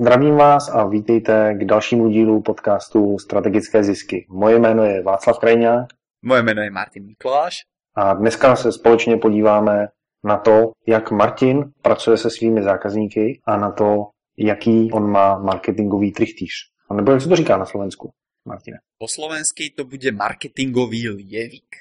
Zdravím vás a vítejte k dalšímu dílu podcastu Strategické zisky. Moje jméno je Václav Krajňák. Moje jméno je Martin Mikuláš. A dneska se společně podíváme na to, jak Martin pracuje se svými zákazníky a na to, jaký on má marketingový trichtýř. A nebo jak se to říká na Slovensku, Martine? Po slovensky to bude marketingový lievik.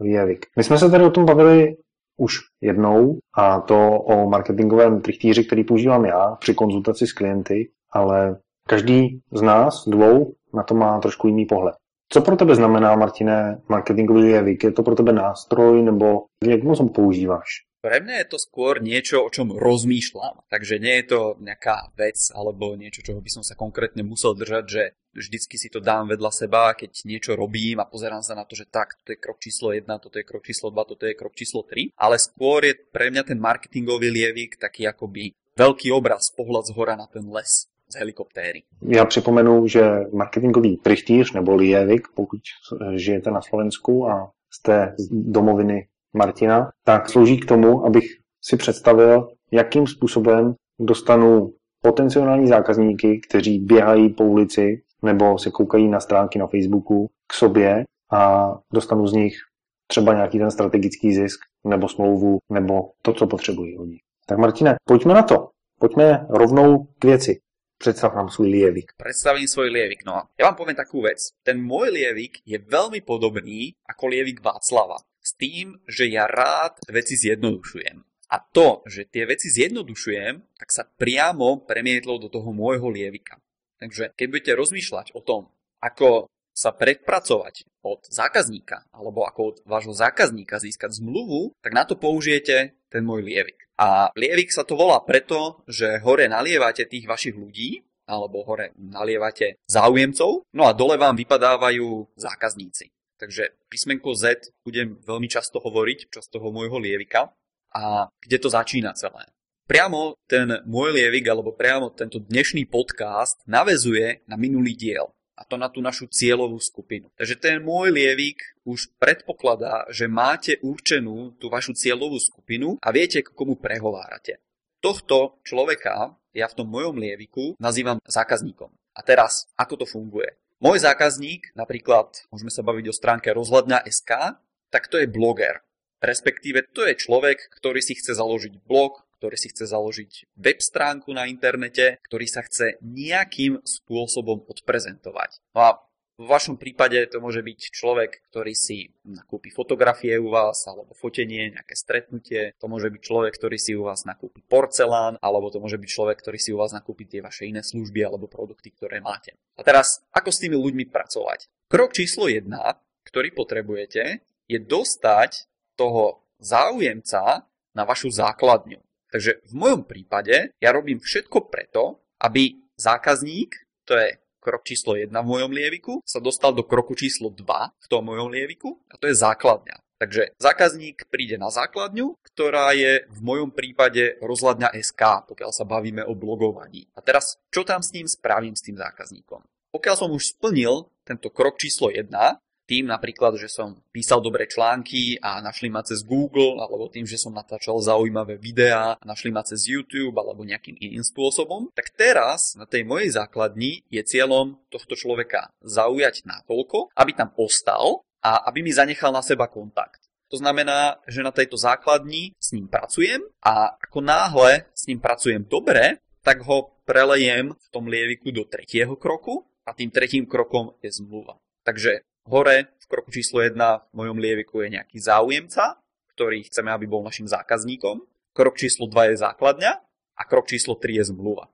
Lievik. My jsme se tady o tom bavili už jednou a to o marketingovém trichtýři, který používám já při konzultaci s klienty, ale každý z nás dvou na to má trošku jiný pohled. Co pro tebe znamená, Martine, marketingový jevik? Je to pro tebe nástroj nebo jak moc ho používáš? Pre mňa je to skôr niečo, o čom rozmýšľam. Takže nie je to nejaká vec alebo niečo, čoho by som sa konkrétne musel držať, že vždycky si to dám vedľa seba, keď niečo robím a pozerám sa na to, že tak, toto je krok číslo 1, toto je krok číslo 2, toto je krok číslo 3. Ale skôr je pre mňa ten marketingový lievik taký akoby veľký obraz, pohľad z hora na ten les z helikoptéry. Já připomenu, že marketingový trichtýř nebo lievik, pokud žijete na Slovensku a z domoviny Martina, tak slouží k tomu, abych si představil, jakým způsobem dostanu potenciální zákazníky, kteří běhají po ulici nebo se koukají na stránky na Facebooku k sobě a dostanu z nich třeba nějaký ten strategický zisk nebo smlouvu nebo to, co potřebují oni. Tak Martine, pojďme na to. Pojďme rovnou k věci. Predstav nám svoj lievik. Predstavím svoj lievik. No ja vám poviem takú vec. Ten môj lievik je veľmi podobný ako lievik Václava s tým, že ja rád veci zjednodušujem. A to, že tie veci zjednodušujem, tak sa priamo premietlo do toho môjho lievika. Takže keď budete rozmýšľať o tom, ako sa predpracovať od zákazníka alebo ako od vášho zákazníka získať zmluvu, tak na to použijete ten môj lievik. A lievik sa to volá preto, že hore nalievate tých vašich ľudí, alebo hore nalievate záujemcov, no a dole vám vypadávajú zákazníci. Takže písmenko Z budem veľmi často hovoriť, čas toho môjho lievika. A kde to začína celé? Priamo ten môj lievik, alebo priamo tento dnešný podcast navezuje na minulý diel. A to na tú našu cieľovú skupinu. Takže ten môj lievik už predpokladá, že máte určenú tú vašu cieľovú skupinu a viete, k komu prehovárate. Tohto človeka ja v tom mojom lieviku nazývam zákazníkom. A teraz, ako to funguje? Môj zákazník, napríklad môžeme sa baviť o stránke rozhľadňa.sk, tak to je bloger. Respektíve to je človek, ktorý si chce založiť blog, ktorý si chce založiť web stránku na internete, ktorý sa chce nejakým spôsobom odprezentovať. No a v vašom prípade to môže byť človek, ktorý si nakúpi fotografie u vás, alebo fotenie, nejaké stretnutie. To môže byť človek, ktorý si u vás nakúpi porcelán, alebo to môže byť človek, ktorý si u vás nakúpi tie vaše iné služby alebo produkty, ktoré máte. A teraz, ako s tými ľuďmi pracovať? Krok číslo 1, ktorý potrebujete, je dostať toho záujemca na vašu základňu. Takže v mojom prípade ja robím všetko preto, aby zákazník, to je krok číslo 1 v mojom lieviku, sa dostal do kroku číslo 2 v tom mojom lieviku a to je základňa. Takže zákazník príde na základňu, ktorá je v mojom prípade rozhľadňa SK, pokiaľ sa bavíme o blogovaní. A teraz, čo tam s ním spravím s tým zákazníkom? Pokiaľ som už splnil tento krok číslo 1, tým napríklad, že som písal dobré články a našli ma cez Google, alebo tým, že som natáčal zaujímavé videá a našli ma cez YouTube alebo nejakým iným spôsobom, tak teraz na tej mojej základni je cieľom tohto človeka zaujať natoľko, aby tam ostal a aby mi zanechal na seba kontakt. To znamená, že na tejto základni s ním pracujem a ako náhle s ním pracujem dobre, tak ho prelejem v tom lieviku do tretieho kroku a tým tretím krokom je zmluva. Takže Hore v kroku číslo 1 v mojom lieviku je nejaký záujemca, ktorý chceme, aby bol našim zákazníkom. Krok číslo 2 je základňa a krok číslo 3 je zmluva.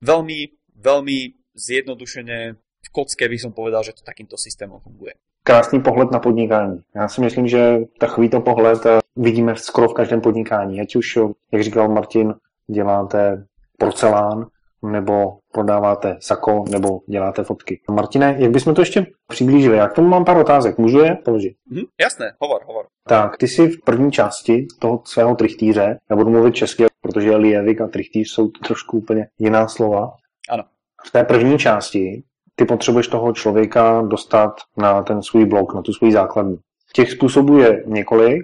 Veľmi, veľmi zjednodušene v kocke by som povedal, že to takýmto systémom funguje. Krásný pohled na podnikání. Já si myslím, že takovýto pohled eh, vidíme skoro v každém podnikání. Ať už, jak říkal Martin, děláte porcelán, nebo prodáváte sako, nebo děláte fotky. Martine, jak bychom to ještě přiblížili? Já k tomu mám pár otázek. Můžu je položit? Mm, jasné, hovor, hovor. Tak, ty jsi v první části toho svého trichtýře, já budu mluvit česky, protože lievik a trichtýř jsou trošku úplně jiná slova. Ano. V té první části ty potřebuješ toho člověka dostat na ten svůj blog, na tu svůj základnu. Těch způsobů je několik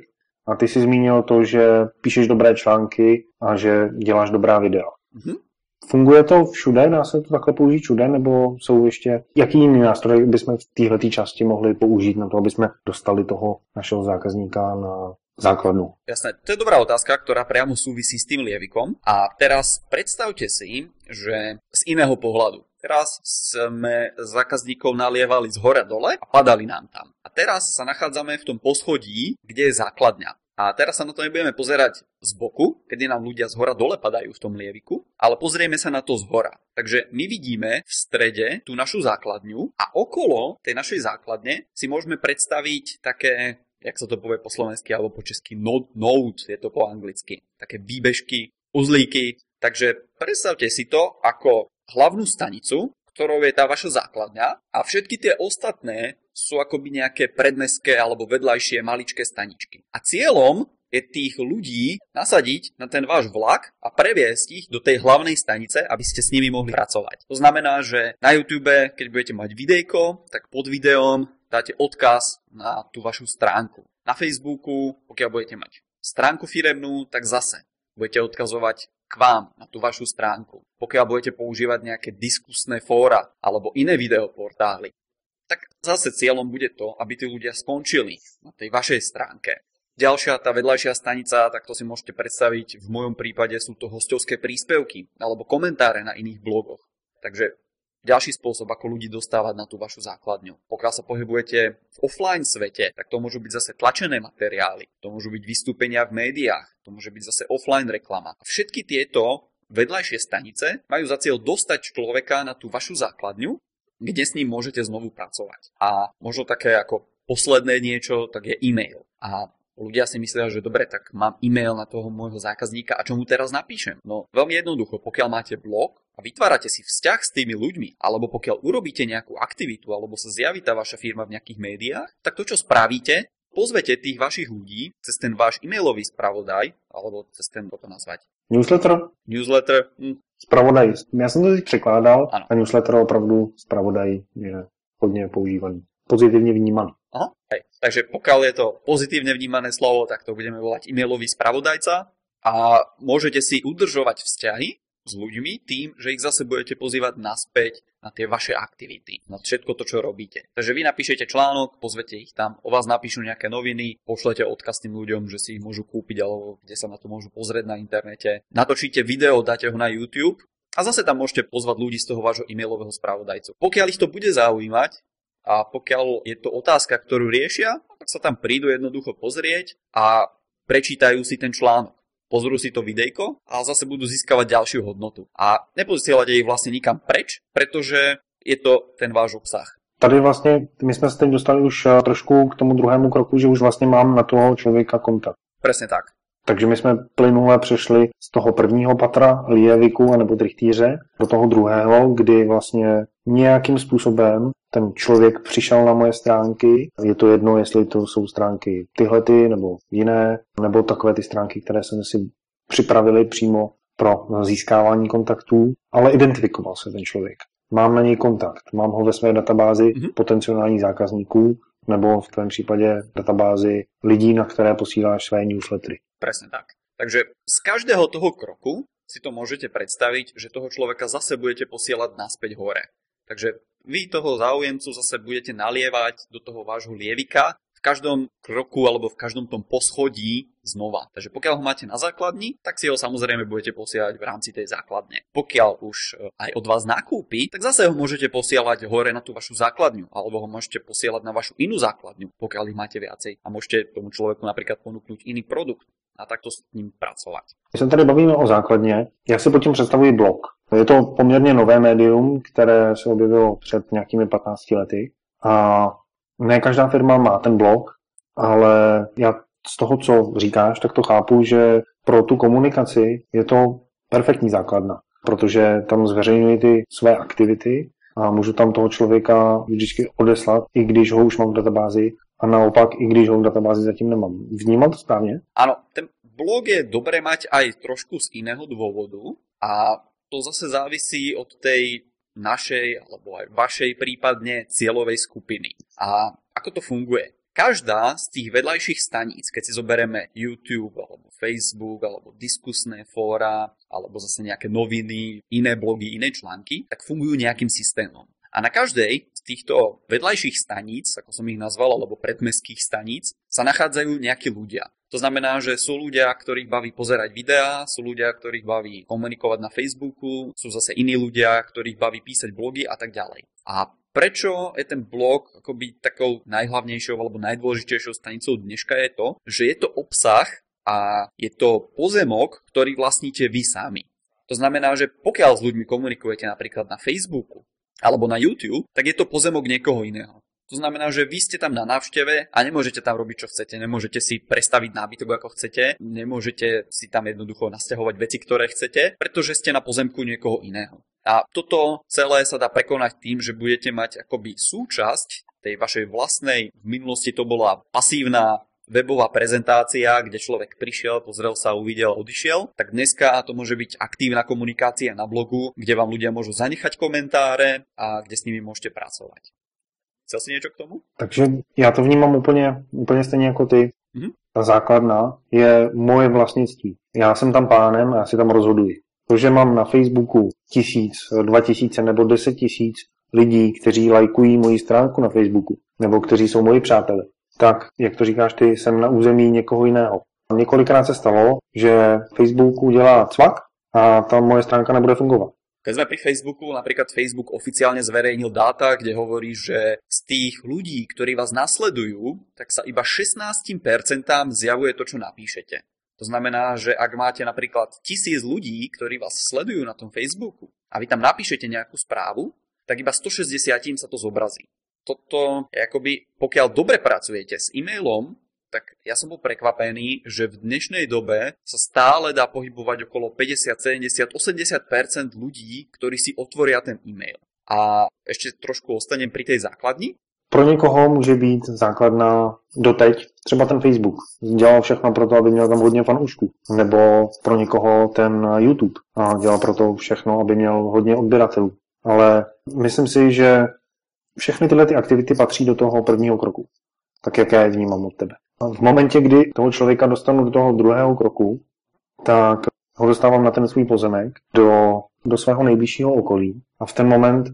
a ty si zmínil to, že píšeš dobré články a že děláš dobrá videa. Mm-hmm. Funguje to všude? Dá se to takhle použít všude? Nebo jsou ještě, jaký jiný nástroj bychom v této části mohli použít na to, aby jsme dostali toho našeho zákazníka na základnú? Jasné, to je dobrá otázka, ktorá priamo súvisí s tým lievikom. A teraz predstavte si, že z iného pohľadu. Teraz sme zákazníkov nalievali z hora dole a padali nám tam. A teraz sa nachádzame v tom poschodí, kde je základňa. A teraz sa na to nebudeme pozerať z boku, kedy nám ľudia z hora dole padajú v tom lieviku, ale pozrieme sa na to z hora. Takže my vidíme v strede tú našu základňu a okolo tej našej základne si môžeme predstaviť také, jak sa to povie po slovensky alebo po česky, node, node je to po anglicky. Také výbežky, uzlíky. Takže predstavte si to ako hlavnú stanicu, ktorou je tá vaša základňa a všetky tie ostatné sú akoby nejaké predmestské alebo vedľajšie maličké staničky. A cieľom je tých ľudí nasadiť na ten váš vlak a previesť ich do tej hlavnej stanice, aby ste s nimi mohli pracovať. To znamená, že na YouTube, keď budete mať videjko, tak pod videom dáte odkaz na tú vašu stránku. Na Facebooku, pokiaľ budete mať stránku firemnú, tak zase budete odkazovať k vám na tú vašu stránku. Pokiaľ budete používať nejaké diskusné fóra alebo iné videoportály, tak zase cieľom bude to, aby tí ľudia skončili na tej vašej stránke. Ďalšia, tá vedľajšia stanica, tak to si môžete predstaviť, v mojom prípade sú to hostovské príspevky alebo komentáre na iných blogoch. Takže ďalší spôsob, ako ľudí dostávať na tú vašu základňu. Pokiaľ sa pohybujete v offline svete, tak to môžu byť zase tlačené materiály, to môžu byť vystúpenia v médiách, to môže byť zase offline reklama. A všetky tieto vedľajšie stanice majú za cieľ dostať človeka na tú vašu základňu, kde s ním môžete znovu pracovať. A možno také ako posledné niečo, tak je e-mail. A Ľudia si myslia, že dobre, tak mám e-mail na toho môjho zákazníka a čo mu teraz napíšem? No veľmi jednoducho, pokiaľ máte blog a vytvárate si vzťah s tými ľuďmi, alebo pokiaľ urobíte nejakú aktivitu, alebo sa zjaví tá vaša firma v nejakých médiách, tak to, čo spravíte, pozvete tých vašich ľudí cez ten váš e-mailový spravodaj, alebo cez ten, ako to nazvať? Newsletter? Newsletter. Hm. Spravodaj. Já jsem to teď překládal ano. a newsletter opravdu spravodaj je hodně používaný. Pozitivně vnímaný. Aha, hej. Takže pokiaľ je to pozitívne vnímané slovo, tak to budeme volať e-mailový spravodajca a môžete si udržovať vzťahy s ľuďmi tým, že ich zase budete pozývať naspäť na tie vaše aktivity, na všetko to, čo robíte. Takže vy napíšete článok, pozvete ich tam, o vás napíšu nejaké noviny, pošlete odkaz tým ľuďom, že si ich môžu kúpiť alebo kde sa na to môžu pozrieť na internete. Natočíte video, dáte ho na YouTube a zase tam môžete pozvať ľudí z toho vášho e-mailového spravodajcu. Pokiaľ ich to bude zaujímať, a pokiaľ je to otázka, ktorú riešia, tak sa tam prídu jednoducho pozrieť a prečítajú si ten článok. Pozrú si to videjko a zase budú získavať ďalšiu hodnotu. A neposielate ich vlastne nikam preč, pretože je to ten váš obsah. Tady vlastně, my jsme se teď dostali už eh, trošku k tomu druhému kroku, že už vlastně mám na toho člověka kontakt. Presne tak. Takže my jsme plynule přešli z toho prvního patra lieviku nebo trichtýře do toho druhého, kdy vlastně nějakým způsobem ten člověk přišel na moje stránky. Je to jedno, jestli to jsou stránky tyhle ty, nebo jiné, nebo takové ty stránky, které jsem si připravili přímo pro získávání kontaktů, ale identifikoval se ten člověk. Mám na něj kontakt, mám ho ve své databázi mm-hmm. potenciálních zákazníků, nebo v tvém případě databázi lidí, na které posíláš své newslettery. Presne tak. Takže z každého toho kroku si to môžete predstaviť, že toho človeka zase budete posielať naspäť hore. Takže vy toho záujemcu zase budete nalievať do toho vášho lievika. V každom kroku alebo v každom tom poschodí znova. Takže pokiaľ ho máte na základni, tak si ho samozrejme budete posielať v rámci tej základne. Pokiaľ už e, aj od vás nakúpi, tak zase ho môžete posielať hore na tú vašu základňu, alebo ho môžete posielať na vašu inú základňu, pokiaľ ich máte viacej. A môžete tomu človeku napríklad ponúknuť iný produkt a takto s ním pracovat. Když se tady bavíme o základně, jak si pod tím představuji blog? Je to poměrně nové médium, které se objevilo před nějakými 15 lety a ne každá firma má ten blog, ale já z toho, co říkáš, tak to chápu, že pro tu komunikaci je to perfektní základna, protože tam zveřejňuji ty své aktivity a můžu tam toho člověka vždycky odeslat, i když ho už mám v databázi a naopak, i když ho v databázi zatím nemám. Vnímám to správně? Áno, ten blog je dobré mať aj trošku z iného dôvodu a to zase závisí od tej našej alebo aj vašej prípadne cieľovej skupiny. A ako to funguje? Každá z tých vedľajších staníc, keď si zoberieme YouTube, alebo Facebook, alebo diskusné fóra, alebo zase nejaké noviny, iné blogy, iné články, tak fungujú nejakým systémom. A na každej z týchto vedľajších staníc, ako som ich nazval, alebo predmestských staníc, sa nachádzajú nejakí ľudia. To znamená, že sú ľudia, ktorých baví pozerať videá, sú ľudia, ktorých baví komunikovať na Facebooku, sú zase iní ľudia, ktorých baví písať blogy a tak ďalej. A prečo je ten blog akoby takou najhlavnejšou alebo najdôležitejšou stanicou dneška je to, že je to obsah a je to pozemok, ktorý vlastníte vy sami. To znamená, že pokiaľ s ľuďmi komunikujete napríklad na Facebooku alebo na YouTube, tak je to pozemok niekoho iného. To znamená, že vy ste tam na návšteve a nemôžete tam robiť, čo chcete. Nemôžete si prestaviť nábytok, ako chcete. Nemôžete si tam jednoducho nasťahovať veci, ktoré chcete, pretože ste na pozemku niekoho iného. A toto celé sa dá prekonať tým, že budete mať akoby súčasť tej vašej vlastnej, v minulosti to bola pasívna webová prezentácia, kde človek prišiel, pozrel sa, uvidel, odišiel, tak dneska to môže byť aktívna komunikácia na blogu, kde vám ľudia môžu zanechať komentáre a kde s nimi môžete pracovať. Chcel si niečo k tomu? Takže já to vnímám úplně, úplně stejně jako ty. Mm-hmm. Ta základna je moje vlastnictví. Já jsem tam pánem a já si tam rozhoduji. To, že mám na Facebooku tisíc, dva tisíce nebo deset tisíc lidí, kteří lajkují moji stránku na Facebooku, nebo kteří jsou moji přátelé, tak, jak to říkáš ty, jsem na území někoho jiného. Několikrát se stalo, že Facebook udělá cvak a ta moje stránka nebude fungovat. Keď sme pri Facebooku, napríklad Facebook oficiálne zverejnil dáta, kde hovorí, že z tých ľudí, ktorí vás nasledujú, tak sa iba 16% zjavuje to, čo napíšete. To znamená, že ak máte napríklad tisíc ľudí, ktorí vás sledujú na tom Facebooku a vy tam napíšete nejakú správu, tak iba 160 sa to zobrazí. Toto akoby, pokiaľ dobre pracujete s e-mailom, tak ja som bol prekvapený, že v dnešnej dobe sa stále dá pohybovať okolo 50, 70, 80% ľudí, ktorí si otvoria ten e-mail. A ešte trošku ostanem pri tej základni. Pro někoho může být základna doteď třeba ten Facebook. Dělal všechno pro to, aby měl tam hodně fanoušků. Nebo pro někoho ten YouTube. A dělal pro to všechno, aby měl hodně odběratelů. Ale myslím si, že všechny tyhle ty aktivity patří do toho prvního kroku. Tak jak já je vnímám od tebe. V momentě, kdy toho člověka dostanu do toho druhého kroku, tak ho dostávám na ten svůj pozemek do, do svého nejbližšího okolí. A v ten moment,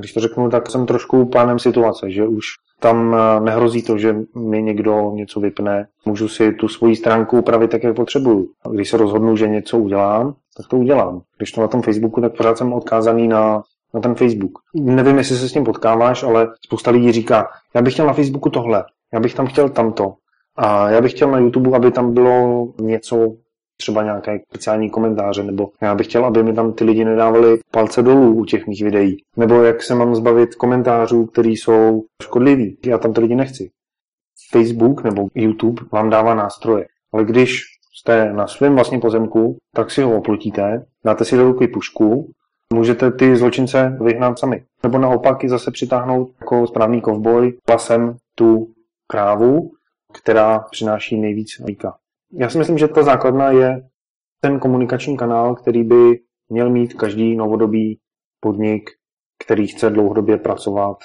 když to řeknu, tak jsem trošku pánem situace, že už tam eh, nehrozí to, že mi někdo něco vypne. Můžu si tu svoji stránku upravit tak, jak potřebuju. A když se rozhodnu, že něco udělám, tak to udělám. Když to na tom Facebooku, tak pořád jsem odkázaný na, na ten Facebook. Nevím, jestli se s tím potkáváš, ale spousta lidí říká, já bych chtěl na Facebooku tohle, já bych tam chtěl tamto. A já bych chtěl na YouTube, aby tam bylo něco, třeba nějaké speciální komentáře, nebo já bych chtěl, aby mi tam ty lidi nedávali palce dolů u těch mých videí. Nebo jak se mám zbavit komentářů, které jsou škodliví. Já tam ty lidi nechci. Facebook nebo YouTube vám dává nástroje. Ale když jste na svém vlastním pozemku, tak si ho oplotíte, dáte si do ruky pušku, můžete ty zločince vyhnat sami. Nebo naopak i zase přitáhnout jako správný kovboj pasem tu krávu která přináší nejvíc líka. Já si myslím, že ta základna je ten komunikační kanál, který by měl mít každý novodobý podnik, který chce dlouhodobě pracovat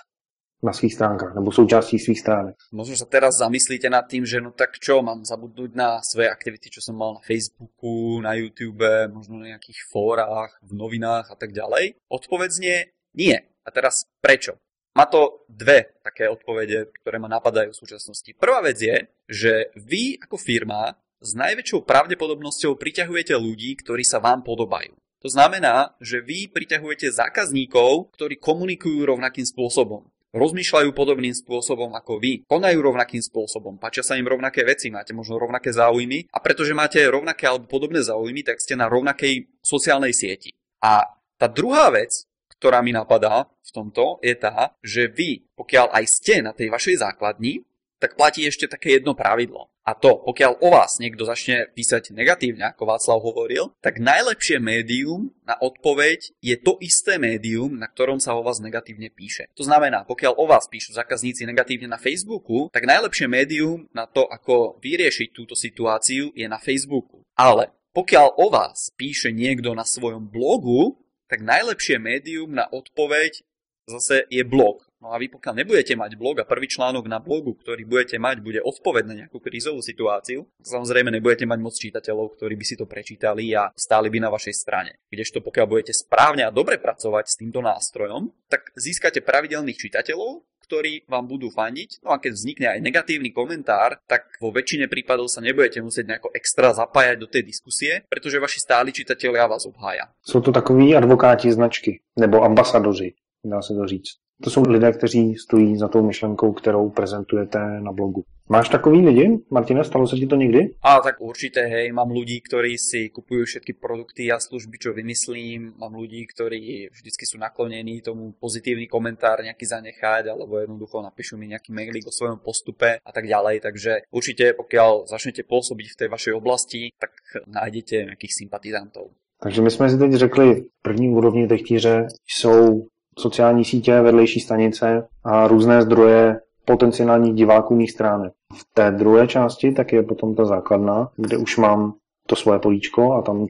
na svých stránkách nebo součástí svých stránek. Možno sa teraz zamyslíte nad tým, že no tak čo, mám zabudnúť na svoje aktivity, čo som mal na Facebooku, na YouTube, možno na nejakých fórach, v novinách a tak ďalej. Odpovedzne nie. A teraz prečo? Má to dve také odpovede, ktoré ma napadajú v súčasnosti. Prvá vec je, že vy ako firma s najväčšou pravdepodobnosťou priťahujete ľudí, ktorí sa vám podobajú. To znamená, že vy priťahujete zákazníkov, ktorí komunikujú rovnakým spôsobom. Rozmýšľajú podobným spôsobom ako vy, konajú rovnakým spôsobom, páčia sa im rovnaké veci, máte možno rovnaké záujmy a pretože máte rovnaké alebo podobné záujmy, tak ste na rovnakej sociálnej sieti. A tá druhá vec, ktorá mi napadá v tomto, je tá, že vy, pokiaľ aj ste na tej vašej základni, tak platí ešte také jedno pravidlo. A to, pokiaľ o vás niekto začne písať negatívne, ako Václav hovoril, tak najlepšie médium na odpoveď je to isté médium, na ktorom sa o vás negatívne píše. To znamená, pokiaľ o vás píšu zákazníci negatívne na Facebooku, tak najlepšie médium na to, ako vyriešiť túto situáciu, je na Facebooku. Ale pokiaľ o vás píše niekto na svojom blogu, tak najlepšie médium na odpoveď zase je blog. No a vy pokiaľ nebudete mať blog a prvý článok na blogu, ktorý budete mať, bude odpoveď na nejakú krízovú situáciu, samozrejme nebudete mať moc čitateľov, ktorí by si to prečítali a stáli by na vašej strane. Kdežto pokiaľ budete správne a dobre pracovať s týmto nástrojom, tak získate pravidelných čitateľov, ktorí vám budú fandiť. No a keď vznikne aj negatívny komentár, tak vo väčšine prípadov sa nebudete musieť nejako extra zapájať do tej diskusie, pretože vaši stáli čitatelia vás obhája. Jsou to takový advokáti značky, nebo ambasadoři, dá se to říct. To jsou lidé, kteří stojí za tou myšlenkou, kterou prezentujete na blogu. Máš takový lidi? Martina, stalo sa ti to nikdy? A tak určite, hej, mám ľudí, ktorí si kupujú všetky produkty a služby, čo vymyslím. Mám ľudí, ktorí vždycky sú naklonení tomu pozitívny komentár nejaký zanechať, alebo jednoducho napíšu mi nejaký mailík o svojom postupe a tak ďalej. Takže určite, pokiaľ začnete pôsobiť v tej vašej oblasti, tak nájdete nejakých sympatizantov. Takže my jsme si teď řekli, první úrovni techtíře jsou sociální sítě, vedlejší stanice a různé zdroje potenciálních diváků mých stránek. V té druhé části tak je potom ta základna, kde už mám to svoje políčko a tam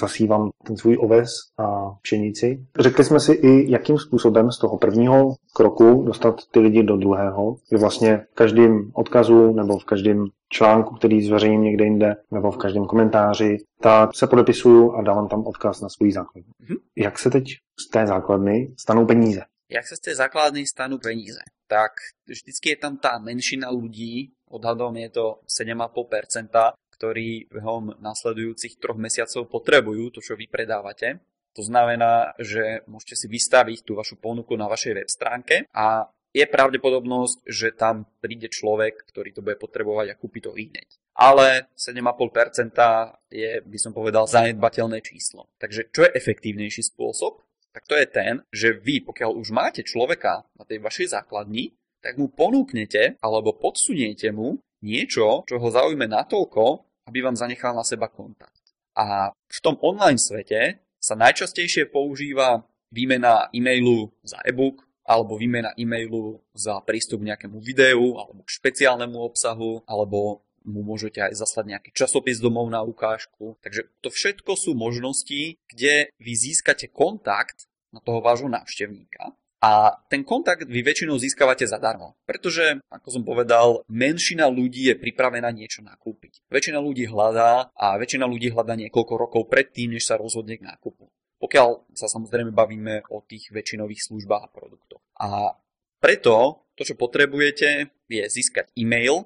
zasívám ten svůj oves a pšenici. Řekli jsme si i, jakým způsobem z toho prvního kroku dostat ty lidi do druhého, kdy vlastně v každém odkazu nebo v každém článku, který zveřejním někde jinde, nebo v každém komentáři, tak se podepisuju a dávám tam odkaz na svůj základnu. Mm-hmm. Jak se teď z té základny stanou peníze? Jak sa z tej základnej stanú peníze? Tak vždycky je tam tá menšina ľudí, odhadom je to 7,5%, ktorí behom nasledujúcich troch mesiacov potrebujú to, čo vy predávate. To znamená, že môžete si vystaviť tú vašu ponuku na vašej web stránke a je pravdepodobnosť, že tam príde človek, ktorý to bude potrebovať a kúpi to hneď. Ale 7,5% je, by som povedal, zanedbateľné číslo. Takže čo je efektívnejší spôsob? Tak to je ten, že vy, pokiaľ už máte človeka na tej vašej základni, tak mu ponúknete alebo podsuniete mu niečo, čo ho zaujme natoľko, aby vám zanechal na seba kontakt. A v tom online svete sa najčastejšie používa výmena e-mailu za e-book alebo výmena e-mailu za prístup k nejakému videu alebo k špeciálnemu obsahu alebo mu môžete aj zaslať nejaký časopis domov na ukážku. Takže to všetko sú možnosti, kde vy získate kontakt na toho vášho návštevníka a ten kontakt vy väčšinou získavate zadarmo, pretože, ako som povedal, menšina ľudí je pripravená niečo nakúpiť. Väčšina ľudí hľadá a väčšina ľudí hľadá niekoľko rokov predtým, než sa rozhodne k nákupu. Pokiaľ sa samozrejme bavíme o tých väčšinových službách a produktoch. A preto to, čo potrebujete, je získať e-mail,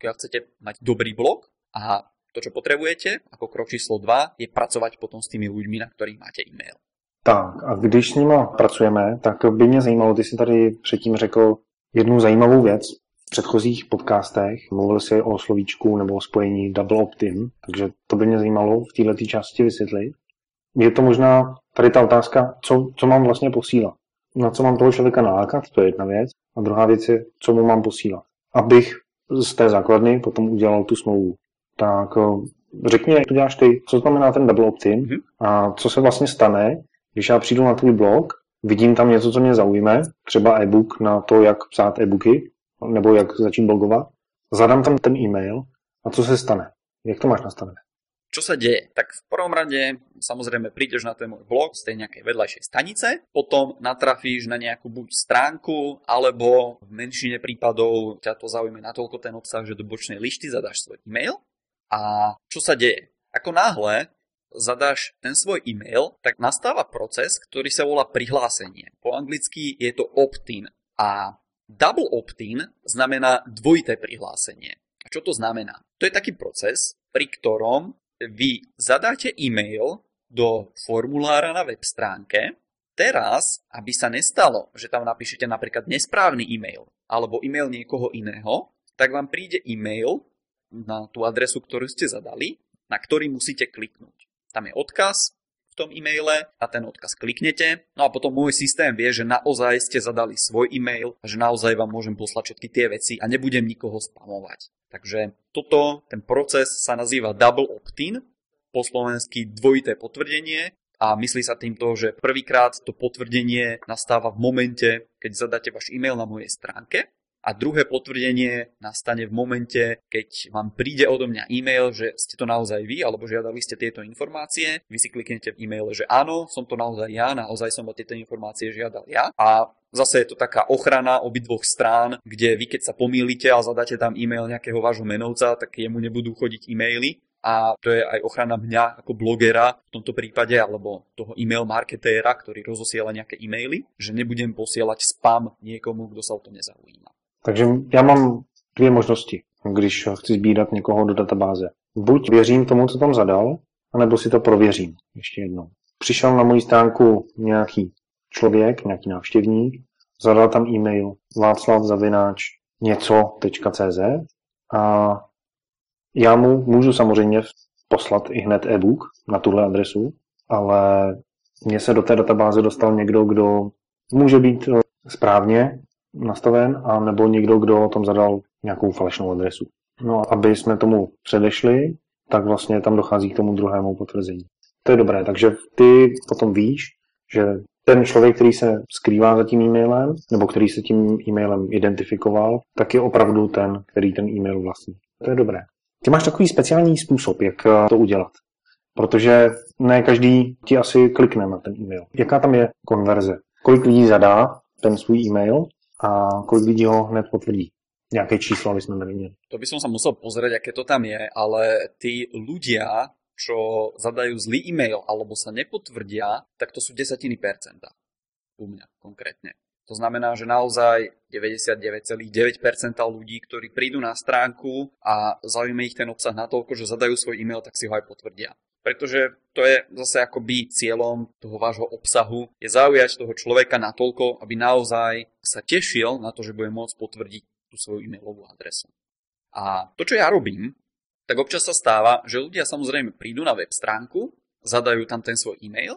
keď chcete mať dobrý blog a to, čo potrebujete, ako krok číslo 2, je pracovať potom s tými ľuďmi, na ktorých máte e-mail. Tak a když s nima pracujeme, tak by mě zajímalo, ty jsi tady předtím řekl jednu zajímavou věc. V předchozích podcastech mluvil si o slovíčku nebo o spojení double opt-in, takže to by mě zajímalo v této části vysvětlit. Je to možná tady ta otázka, co, co mám vlastně posílat. Na co mám toho člověka nalákat, to je jedna věc. A druhá věc je, co mu mám posílat. Abych z té základny potom udělal tu smlouvu. Tak řekni, jak to děláš ty, co znamená ten double opt-in mm-hmm. a co se vlastně stane, když já přijdu na tvůj blog, vidím tam něco, co mě zaujme, třeba e-book na to, jak psát e-booky, nebo jak začít blogovat, zadám tam ten e-mail a co se stane? Jak to máš nastavené? Čo sa deje? Tak v prvom rade samozrejme prídeš na ten môj blog z tej nejakej vedľajšej stanice, potom natrafíš na nejakú buď stránku, alebo v menšine prípadov ťa to zaujme natoľko ten obsah, že do bočnej lišty zadáš svoj e-mail. A čo sa deje? Ako náhle zadáš ten svoj e-mail, tak nastáva proces, ktorý sa volá prihlásenie. Po anglicky je to opt-in. A double opt-in znamená dvojité prihlásenie. A čo to znamená? To je taký proces, pri ktorom vy zadáte e-mail do formulára na web stránke. Teraz, aby sa nestalo, že tam napíšete napríklad nesprávny e-mail alebo e-mail niekoho iného, tak vám príde e-mail na tú adresu, ktorú ste zadali, na ktorý musíte kliknúť. Tam je odkaz v tom e-maile a ten odkaz kliknete. No a potom môj systém vie, že naozaj ste zadali svoj e-mail a že naozaj vám môžem poslať všetky tie veci a nebudem nikoho spamovať. Takže toto, ten proces sa nazýva double opt-in, po slovensky dvojité potvrdenie a myslí sa týmto, že prvýkrát to potvrdenie nastáva v momente, keď zadáte váš e-mail na mojej stránke a druhé potvrdenie nastane v momente, keď vám príde odo mňa e-mail, že ste to naozaj vy, alebo žiadali ste tieto informácie. Vy si kliknete v e-maile, že áno, som to naozaj ja, naozaj som o tieto informácie žiadal ja. A Zase je to taká ochrana obidvoch strán, kde vy keď sa pomýlite a zadáte tam e-mail nejakého vášho menovca, tak jemu nebudú chodiť e-maily a to je aj ochrana mňa ako blogera v tomto prípade, alebo toho e-mail marketéra, ktorý rozosiela nejaké e-maily, že nebudem posielať spam niekomu, kto sa o to nezaujíma. Takže já mám dvě možnosti, když chci sbírat někoho do databáze. Buď věřím tomu, co tam zadal, anebo si to prověřím ještě jednou. Přišel na moji stránku nějaký člověk, nějaký návštěvník, zadal tam e-mail václav a já mu můžu samozřejmě poslat i hned e-book na tuhle adresu, ale mně se do té databáze dostal někdo, kdo může být eh, správně nastaven, a nebo někdo, kdo tam zadal nějakou falešnou adresu. No a aby jsme tomu předešli, tak vlastně tam dochází k tomu druhému potvrzení. To je dobré, takže ty potom víš, že ten člověk, který se skrývá za tím e-mailem, nebo který se tím e-mailem identifikoval, tak je opravdu ten, který ten e-mail vlastní. To je dobré. Ty máš takový speciální způsob, jak eh, to udělat. Protože ne každý ti asi klikne na ten e-mail. Jaká tam je konverze? Kolik lidí zadá ten svůj e-mail a kolik lidí ho hned potvrdí? Nejaké číslo, aby sme nevideli. To by som sa musel pozrieť, aké to tam je, ale tí ľudia, čo zadajú zlý e-mail alebo sa nepotvrdia, tak to sú desatiny percenta. U mňa konkrétne. To znamená, že naozaj 99,9% ľudí, ktorí prídu na stránku a zaujíme ich ten obsah natoľko, že zadajú svoj e-mail, tak si ho aj potvrdia. Pretože to je zase akoby cieľom toho vášho obsahu, je zaujať toho človeka natoľko, aby naozaj sa tešil na to, že bude môcť potvrdiť tú svoju e-mailovú adresu. A to, čo ja robím, tak občas sa stáva, že ľudia samozrejme prídu na web stránku, zadajú tam ten svoj e-mail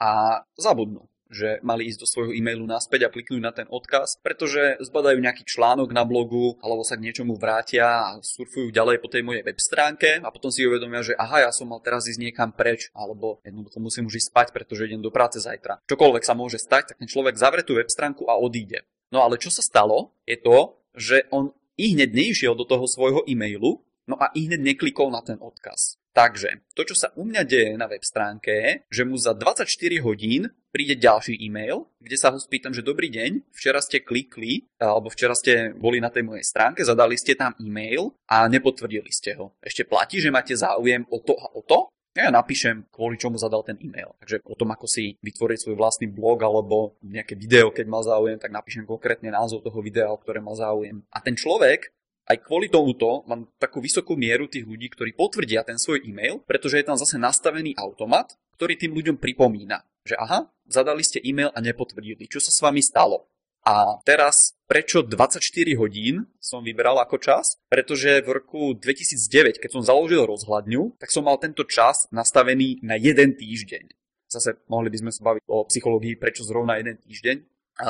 a zabudnú že mali ísť do svojho e-mailu naspäť a kliknúť na ten odkaz, pretože zbadajú nejaký článok na blogu alebo sa k niečomu vrátia a surfujú ďalej po tej mojej web stránke a potom si uvedomia, že aha, ja som mal teraz ísť niekam preč alebo jednoducho musím už ísť spať, pretože idem do práce zajtra. Čokoľvek sa môže stať, tak ten človek zavre tú web stránku a odíde. No ale čo sa stalo, je to, že on i hneď neišiel do toho svojho e-mailu, no a i hneď neklikol na ten odkaz. Takže to, čo sa u mňa deje na web stránke že mu za 24 hodín príde ďalší e-mail, kde sa ho spýtam, že dobrý deň, včera ste klikli, alebo včera ste boli na tej mojej stránke, zadali ste tam e-mail a nepotvrdili ste ho. Ešte platí, že máte záujem o to a o to? Ja napíšem, kvôli čomu zadal ten e-mail. Takže o tom, ako si vytvoriť svoj vlastný blog alebo nejaké video, keď mal záujem, tak napíšem konkrétne názov toho videa, o ktoré mal záujem. A ten človek aj kvôli tomuto mám takú vysokú mieru tých ľudí, ktorí potvrdia ten svoj e-mail, pretože je tam zase nastavený automat, ktorý tým ľuďom pripomína, že aha, zadali ste e-mail a nepotvrdili, čo sa s vami stalo. A teraz, prečo 24 hodín som vybral ako čas? Pretože v roku 2009, keď som založil rozhľadňu, tak som mal tento čas nastavený na jeden týždeň. Zase mohli by sme sa baviť o psychológii, prečo zrovna jeden týždeň,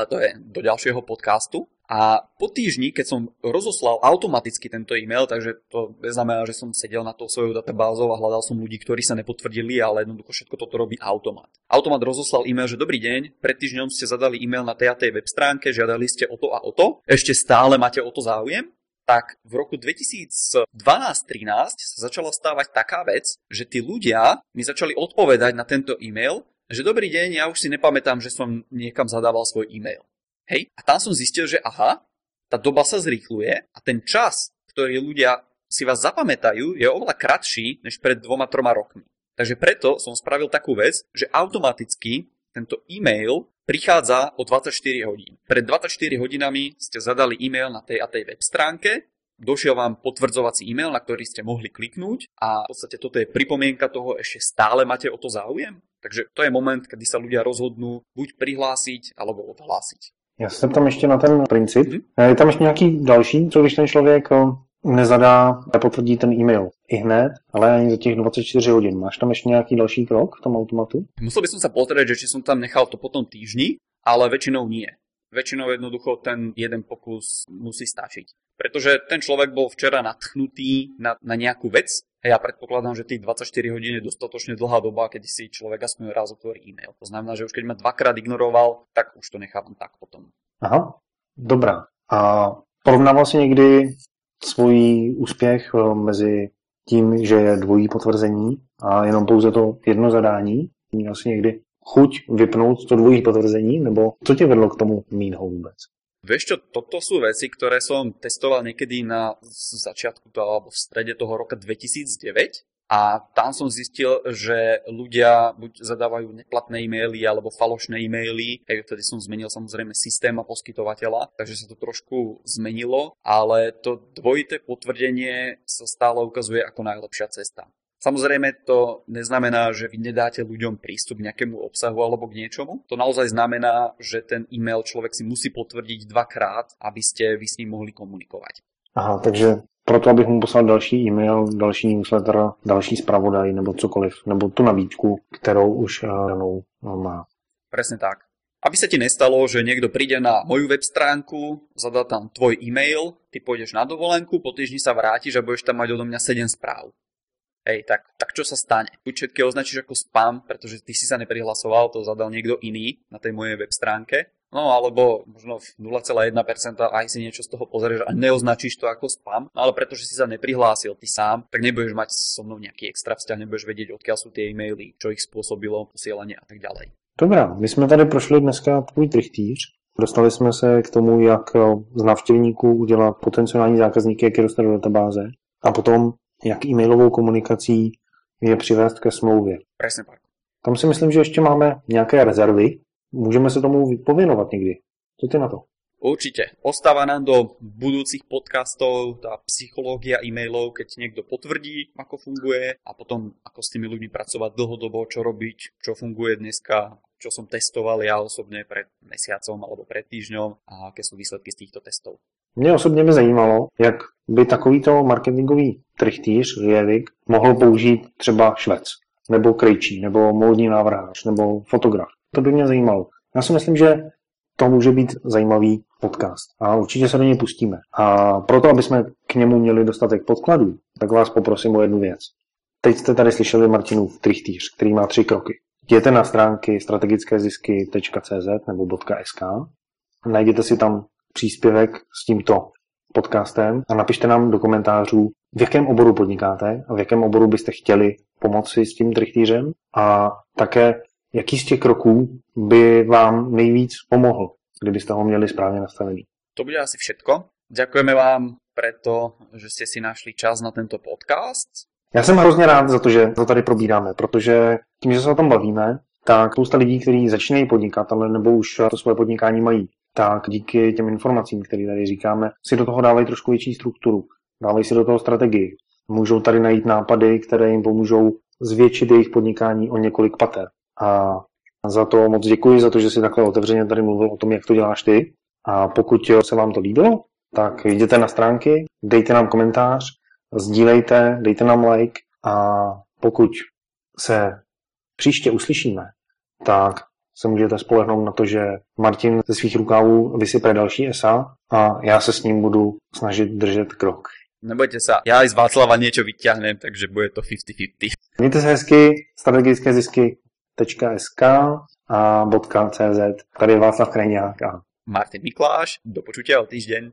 to je do ďalšieho podcastu. A po týždni, keď som rozoslal automaticky tento e-mail, takže to znamená, že som sedel na to svojou databázou a hľadal som ľudí, ktorí sa nepotvrdili, ale jednoducho všetko toto robí automat. Automat rozoslal e-mail, že dobrý deň, pred týždňom ste zadali e-mail na tej a tej web stránke, žiadali ste o to a o to, ešte stále máte o to záujem, tak v roku 2012-13 sa začala stávať taká vec, že tí ľudia mi začali odpovedať na tento e-mail, že dobrý deň, ja už si nepamätám, že som niekam zadával svoj e-mail. Hej? A tam som zistil, že aha, tá doba sa zrýchluje a ten čas, ktorý ľudia si vás zapamätajú, je oveľa kratší než pred dvoma, troma rokmi. Takže preto som spravil takú vec, že automaticky tento e-mail prichádza o 24 hodín. Pred 24 hodinami ste zadali e-mail na tej a tej web stránke, došiel vám potvrdzovací e-mail, na ktorý ste mohli kliknúť a v podstate toto je pripomienka toho, ešte stále máte o to záujem. Takže to je moment, kedy sa ľudia rozhodnú buď prihlásiť alebo odhlásiť. Já se tam ještě na ten princip. Mm-hmm. Je tam ještě nějaký další, co když ten člověk eh, nezadá, nepotvrdí ten e-mail i hned, ale ani za těch 24 hodin. Máš tam ještě nějaký další krok v tom automatu? Musel by som sa pozrieť, že či som tam nechal to potom týždni, ale väčšinou nie. Väčšinou jednoducho ten jeden pokus musí stačiť. Pretože ten človek bol včera natchnutý na, na nejakú vec a ja predpokladám, že tých 24 hodín je dostatočne dlhá doba, keď si človek aspoň raz otvorí e-mail. To znamená, že už keď ma dvakrát ignoroval, tak už to nechávam tak potom. Aha, dobrá. A Porovnával si někdy svůj úspěch eh, mezi tím, že je dvojí potvrzení a jenom pouze to jedno zadání? Měl jsi někdy chuť vypnout to dvojí potvrzení, nebo co tě vedlo k tomu mínho vůbec? Vieš čo, toto sú veci, ktoré som testoval niekedy na začiatku alebo v strede toho roka 2009 a tam som zistil, že ľudia buď zadávajú neplatné e-maily alebo falošné e-maily. Vtedy som zmenil samozrejme systém a poskytovateľa, takže sa to trošku zmenilo, ale to dvojité potvrdenie sa stále ukazuje ako najlepšia cesta. Samozrejme to neznamená, že vy nedáte ľuďom prístup k nejakému obsahu alebo k niečomu. To naozaj znamená, že ten e-mail človek si musí potvrdiť dvakrát, aby ste vy s ním mohli komunikovať. Aha, takže proto, abych mu poslal další e-mail, další newsletter, další zpravodaj nebo cokoliv, nebo tu nabídku, kterou už eh, danou eh, má. Presne tak. Aby sa ti nestalo, že niekto príde na moju web stránku, zadá tam tvoj e-mail, ty pôjdeš na dovolenku, po týždni sa vrátiš a budeš tam mať odo mňa 7 správ. Hej, tak, tak čo sa stane? Buď všetky označíš ako spam, pretože ty si sa neprihlasoval, to zadal niekto iný na tej mojej web stránke. No alebo možno 0,1% aj si niečo z toho pozrieš a neoznačíš to ako spam, no ale pretože si sa neprihlásil ty sám, tak nebudeš mať so mnou nejaký extra vzťah, nebudeš vedieť, odkiaľ sú tie e-maily, čo ich spôsobilo, posielanie a tak ďalej. Dobrá, my jsme tady prošli dneska tvůj trichtýř. Dostali jsme se k tomu, jak z návštěvníků udělat potenciální zákazníky, jak je do databáze. A potom jak e-mailovou komunikací je přivést ke smlouvě. Presne tak. Tam si myslím, že ještě máme nějaké rezervy. Můžeme se tomu pověnovat někdy. Co ty na to? Určite. Ostáva nám do budúcich podcastov tá psychológia e-mailov, keď niekto potvrdí, ako funguje a potom ako s tými ľuďmi pracovať dlhodobo, čo robiť, čo funguje dneska, čo som testoval ja osobne pred mesiacom alebo pred týždňom a aké sú výsledky z týchto testov. Mě osobně by zajímalo, jak by takovýto marketingový trichtýř, Lievik, mohl použít třeba švec, nebo krejčí, nebo módní návrhář, nebo fotograf. To by mě zajímalo. Já si myslím, že to může být zajímavý podcast a určitě se do něj pustíme. A proto, aby jsme k němu měli dostatek podkladů, tak vás poprosím o jednu věc. Teď jste tady slyšeli Martinův trichtýř, který má tři kroky. Jděte na stránky strategickézisky.cz nebo .sk, najděte si tam příspěvek s tímto podcastem a napište nám do komentářů, v jakém oboru podnikáte a v jakém oboru byste chtěli pomoci s tím trichtýřem a také, jaký z těch kroků by vám nejvíc pomohl, kdybyste ho měli správně nastavený. To bude asi všetko. Ďakujeme vám preto, že ste si našli čas na tento podcast. Já jsem hrozně rád za to, že to tady probíráme, protože tím, že se o tom bavíme, tak spousta lidí, kteří začínají podnikat, ale nebo už to svoje podnikání mají, tak díky těm informacím, které tady říkáme, si do toho dávají trošku větší strukturu, dávají si do toho strategii. Můžou tady najít nápady, které jim pomůžou zvětšit jejich podnikání o několik pater. A za to moc děkuji, za to, že si takhle otevřeně tady mluvil o tom, jak to děláš ty. A pokud se vám to líbilo, tak jděte na stránky, dejte nám komentář, sdílejte, dejte nám like a pokud se příště uslyšíme, tak se můžete spolehnout na to, že Martin ze svých rukávů vysype další SA a já se s ním budu snažit držet krok. Nebojte sa, ja aj z Václava niečo vyťahnem, takže bude to 50-50. Mějte se hezky, strategické zisky.sk a .cz. Tady je Václav Krajňák a Martin Mikláš, do počutia o týždeň.